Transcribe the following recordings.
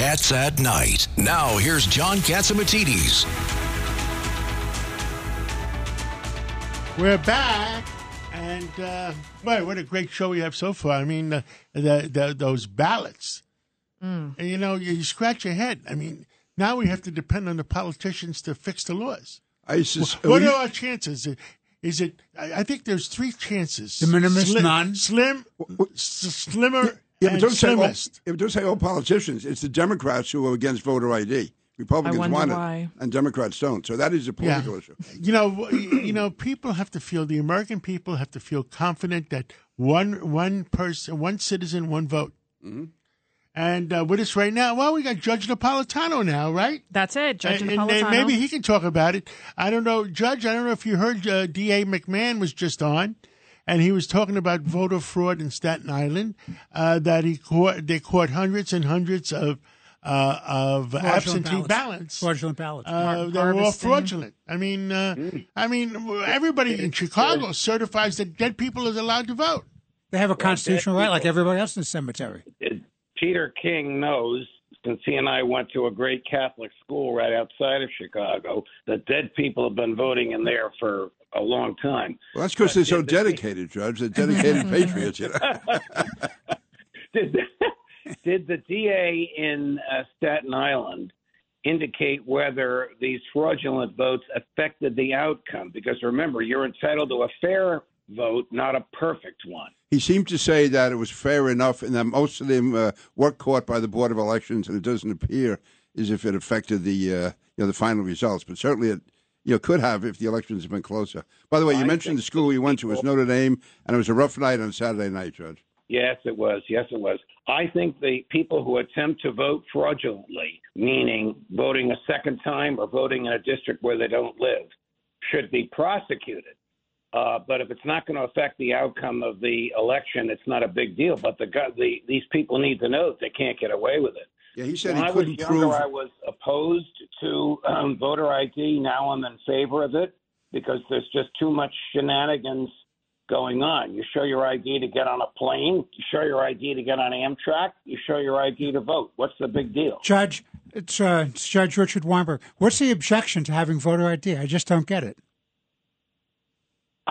Cats at Night. Now, here's John Catsimatidis. We're back. And, uh, boy, what a great show we have so far. I mean, uh, the, the, those ballots, Mm. you know, you scratch your head. I mean, now we have to depend on the politicians to fix the laws. ISIS. What are our chances? Is it? I I think there's three chances. De minimis, Slim, none? Slim, s- slimmer, Yeah, but don't say, all, yeah, but don't say all politicians. It's the Democrats who are against voter ID. Republicans wonder want why. it, and Democrats don't. So that is a political issue. You know, you know, people have to feel. The American people have to feel confident that one one person, one citizen, one vote. Mm-hmm. And uh, with us right now, well, we got Judge Napolitano now, right? That's it, Judge and, and Napolitano. maybe he can talk about it. I don't know, Judge. I don't know if you heard uh, D.A. McMahon was just on, and he was talking about voter fraud in Staten Island. Uh, that he caught, they caught hundreds and hundreds of uh, of Fraudulent absentee ballots. ballots. Fraudulent ballots. Uh, they were all fraudulent. I mean, uh, I mean, everybody in Chicago certifies that dead people is allowed to vote. They have a constitutional right, like everybody else in the cemetery. Peter King knows, since he and I went to a great Catholic school right outside of Chicago, that dead people have been voting in there for a long time. Well, that's because they're so dedicated, Judge. They're dedicated patriots. You know? Did, did the DA in uh, Staten Island indicate whether these fraudulent votes affected the outcome? Because remember, you're entitled to a fair vote, not a perfect one. He seemed to say that it was fair enough, and that most of them uh, were caught by the Board of Elections, and it doesn't appear as if it affected the uh, you know the final results. But certainly, it you know could have if the elections had been closer. By the way, you I mentioned the school you went to was Notre Dame, and it was a rough night on Saturday night, Judge. Yes, it was. Yes, it was. I think the people who attempt to vote fraudulently, meaning voting a second time or voting in a district where they don't live, should be prosecuted. Uh, but if it's not going to affect the outcome of the election, it's not a big deal. But the, the these people need to know that they can't get away with it. Yeah, he said when he I was couldn't younger, prove. I was opposed to um, voter ID. Now I'm in favor of it because there's just too much shenanigans going on. You show your ID to get on a plane. You show your ID to get on Amtrak. You show your ID to vote. What's the big deal? Judge, it's, uh, it's Judge Richard Weinberg. What's the objection to having voter ID? I just don't get it.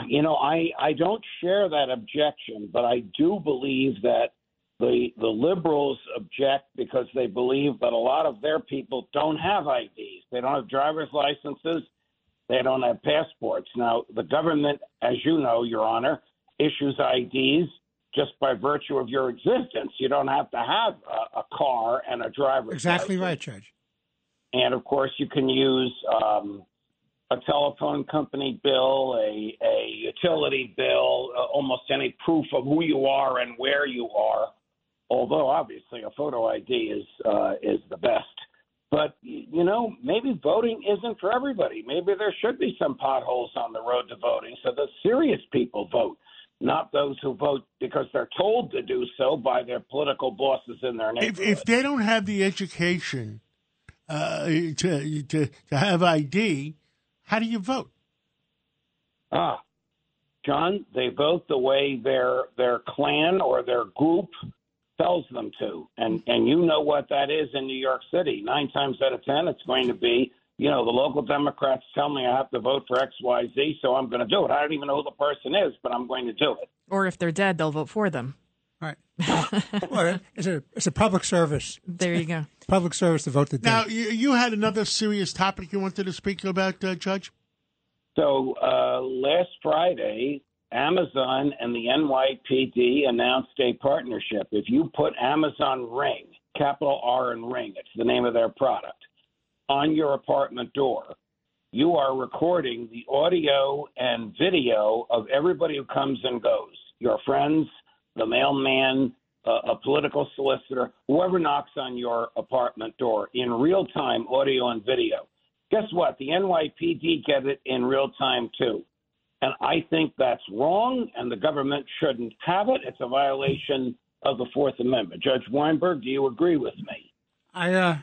You know, I I don't share that objection, but I do believe that the the liberals object because they believe that a lot of their people don't have IDs. They don't have driver's licenses. They don't have passports. Now, the government, as you know, Your Honor, issues IDs just by virtue of your existence. You don't have to have a, a car and a driver's Exactly license. right, Judge. And of course, you can use um, a telephone company bill, a, a utility bill, uh, almost any proof of who you are and where you are. Although obviously a photo ID is uh, is the best. But you know, maybe voting isn't for everybody. Maybe there should be some potholes on the road to voting, so the serious people vote, not those who vote because they're told to do so by their political bosses in their If, neighborhood. if they don't have the education uh, to, to to have ID, how do you vote? Ah, John, they vote the way their their clan or their group tells them to, and and you know what that is in New York City. Nine times out of ten, it's going to be you know the local Democrats tell me I have to vote for X Y Z, so I'm going to do it. I don't even know who the person is, but I'm going to do it. Or if they're dead, they'll vote for them. Right. well, it's a it's a public service. There you go. Public service to vote the Now, you, you had another serious topic you wanted to speak about, uh, Judge. So uh, last Friday, Amazon and the NYPD announced a partnership. If you put Amazon Ring, capital R and Ring, it's the name of their product, on your apartment door, you are recording the audio and video of everybody who comes and goes your friends, the mailman, a, a political solicitor, whoever knocks on your apartment door in real time, audio and video. Guess what? The NYPD get it in real time too. And I think that's wrong, and the government shouldn't have it. It's a violation of the Fourth Amendment. Judge Weinberg, do you agree with me? I uh,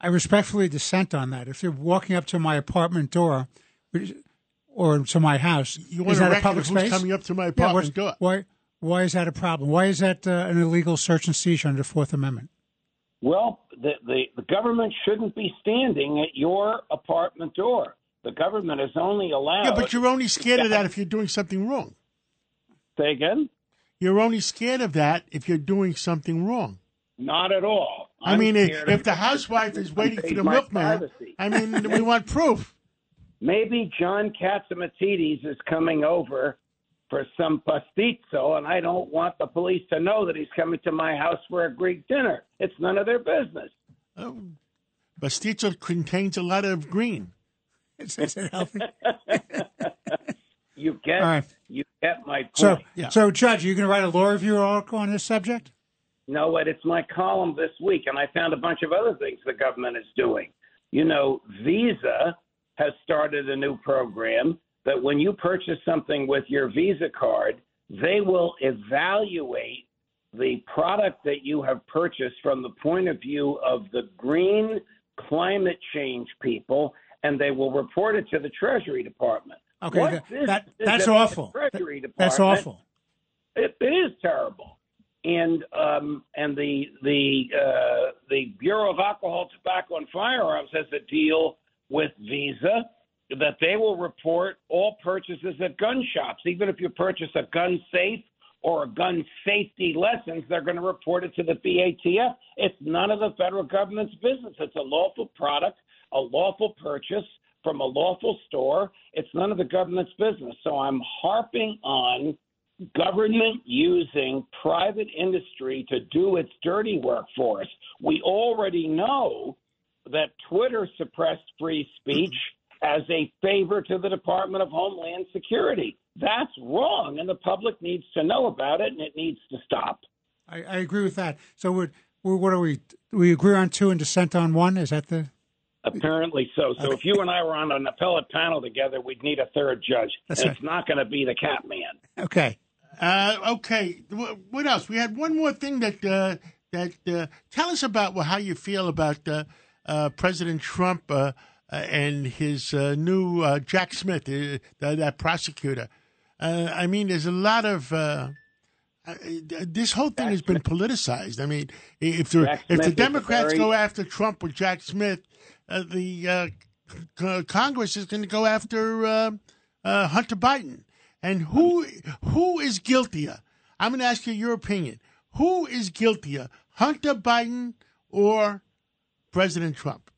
I respectfully dissent on that. If you're walking up to my apartment door or to my house, You want is a that a public of who's space? coming up to my apartment what's- door? Why? Why is that a problem? Why is that uh, an illegal search and seizure under the Fourth Amendment? Well, the, the, the government shouldn't be standing at your apartment door. The government is only allowed. Yeah, but you're only scared of that if you're doing something wrong. Say again? You're only scared of that if you're doing something wrong. Not at all. i I'm mean, if, if the housewife is waiting for the milkman. I mean, we want proof. Maybe John Catsimatidis is coming over for some pastitsio, and I don't want the police to know that he's coming to my house for a Greek dinner. It's none of their business. Oh, Pastitsio contains a lot of green. Is, is it healthy? You get, right. you get my point. So, Yeah. so Judge, are you going to write a law review article on this subject? No, but it's my column this week, and I found a bunch of other things the government is doing. You know, Visa has started a new program that when you purchase something with your Visa card, they will evaluate the product that you have purchased from the point of view of the green climate change people, and they will report it to the Treasury Department. Okay, that- that- is that's the awful. Treasury Department, That's awful. it, it is terrible. And um, and the the uh, the Bureau of Alcohol, Tobacco, and Firearms has a deal with Visa that they will report all purchases at gun shops, even if you purchase a gun safe or a gun safety lessons, they're going to report it to the BATF. It's none of the federal government's business. It's a lawful product, a lawful purchase from a lawful store. It's none of the government's business. So I'm harping on government using private industry to do its dirty work for us. We already know that Twitter suppressed free speech as a favor to the Department of Homeland Security. That's wrong, and the public needs to know about it, and it needs to stop. I, I agree with that. So, we're, we're, what are we? We agree on two and dissent on one. Is that the? Apparently so. So if you and I were on an appellate panel together, we'd need a third judge. That's and right. it's not going to be the cat man. Okay. Uh, okay, what else? We had one more thing that uh, that uh, tell us about well, how you feel about uh, uh, President Trump uh, and his uh, new uh, Jack Smith, uh, that, that prosecutor. Uh, I mean, there's a lot of. Uh, uh, this whole thing has been politicized. I mean, if the Jack if the Smith Democrats very- go after Trump with Jack Smith, uh, the uh, c- Congress is going to go after uh, uh, Hunter Biden. And who who is guiltier? I'm going to ask you your opinion. Who is guiltier, Hunter Biden or President Trump?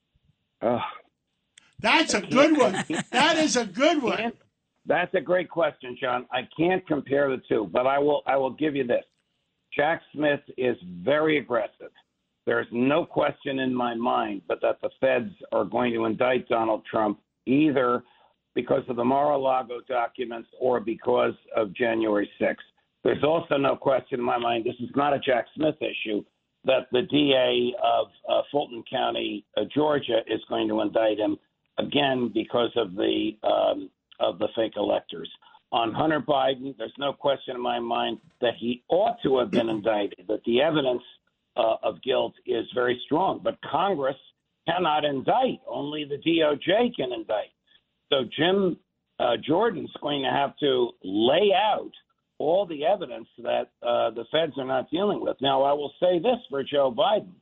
Ugh. That's a good one. That is a good one. That's a great question, John. I can't compare the two, but I will. I will give you this. Jack Smith is very aggressive. There's no question in my mind, but that the feds are going to indict Donald Trump either because of the Mar-a-Lago documents or because of January 6th. There's also no question in my mind. This is not a Jack Smith issue. That the DA of uh, Fulton County, uh, Georgia, is going to indict him again because of the um, of the fake electors. On Hunter Biden, there's no question in my mind that he ought to have been indicted. That the evidence uh, of guilt is very strong, but Congress cannot indict. Only the DOJ can indict. So Jim uh, Jordan's going to have to lay out all the evidence that uh, the feds are not dealing with. Now, I will say this for Joe Biden: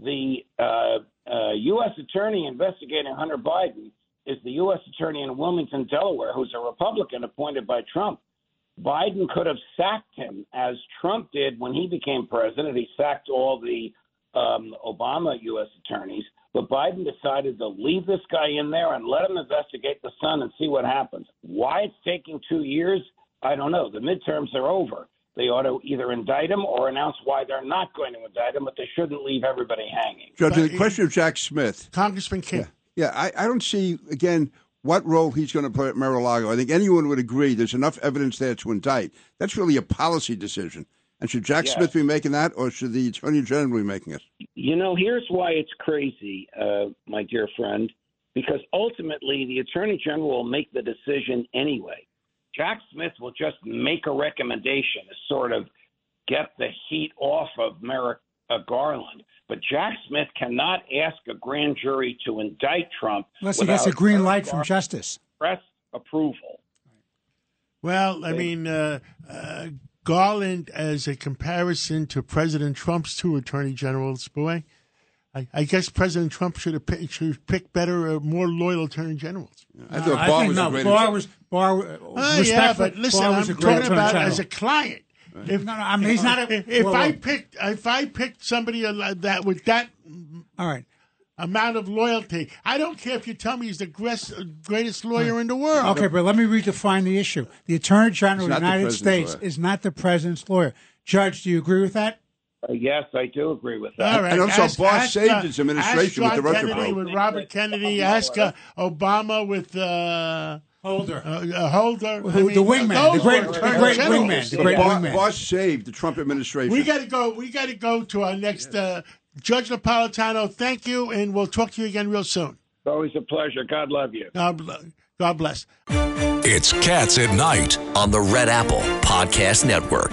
the uh, uh, U.S. attorney investigating Hunter Biden is the U.S. attorney in Wilmington, Delaware, who's a Republican appointed by Trump. Biden could have sacked him as Trump did when he became president. He sacked all the um, Obama U.S. attorneys, but Biden decided to leave this guy in there and let him investigate the son and see what happens. Why it's taking two years, I don't know. The midterms are over. They ought to either indict him or announce why they're not going to indict him, but they shouldn't leave everybody hanging. Judge, But the question of Jack Smith. Congressman King. Yeah, I, I don't see again what role he's going to play at Mar-a-Lago. I think anyone would agree there's enough evidence there to indict. That's really a policy decision. And should Jack Yes. Smith be making that, or should the Attorney General be making it? You know, here's why it's crazy, uh, my dear friend, because ultimately the Attorney General will make the decision anyway. Jack Smith will just make a recommendation to sort of get the heat off of Merrick uh, Garland. But Jack Smith cannot ask a grand jury to indict Trump Unless he gets a green light from justice. Press approval. Well, I mean, uh, uh, Garland as a comparison to President Trump's two attorney generals, boy. I, I guess President Trump should have picked, should pick better, uh, more loyal attorney generals. I thought I Barr think was no. a great. Barr was Barr. uh, Oh, yeah, but listen, I'm was a great talking about general. as a client. If, No, no, I mean, he's not a- If, if well, I well. picked, if I picked somebody like that with that All right. amount of loyalty, I don't care if you tell me he's the greatest, greatest lawyer in the world. Okay, but let me redefine the issue. The Attorney General of the not the United States lawyer. is not the president's lawyer. Judge, do you agree with that? Uh, yes, I do agree with that. All right. And also, ask, Barr ask, saved uh, his administration ask with the John Russia Kennedy probe. with Robert Kennedy. Ask uh, Obama with uh, Holder. uh, uh, Holder. Who- I mean, the wingman, the great- the great generals. wingman, the great Barr, wingman. Barr saved the Trump administration. We got to go. We got to go to our next uh, Judge Napolitano. Thank you, and we'll talk to you again real soon. It's always a pleasure. God love you. God. God bless. It's Cats at Night. on the Red Apple Podcast Network.